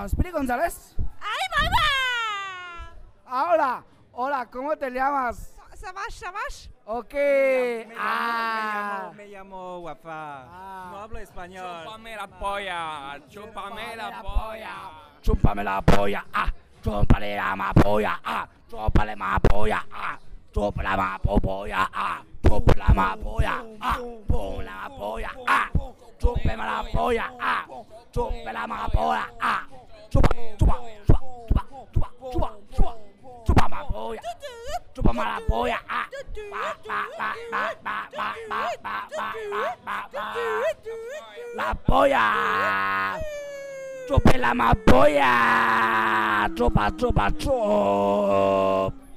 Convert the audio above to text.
llamados? ¿Piri González? ¡Ay, mamá! Ahora, hola, ¿cómo te llamas? Savash, Savash. Ok. Me llamo, ah. me llamo, me llamo Wafa. Ah. No hablo español. Chúpame la polla, chúpame la la polla. Chúpame la polla, ah. Chúpale la ma polla, ah. Chúpale ma polla, ah. Chúpale la ma po- polla, ah. Chúpale la ma polla, ah. Pum la ma polla, ah. Chúpame la polla, ah. Chúpale la ma polla, ah. Polla. Chupa ma la polla, ah. Ba, ba, ba, ba, ba, ba, ba, ba, ba, ba, ba. La polla. Chupe la ma polla. Chupa, chupa, chup.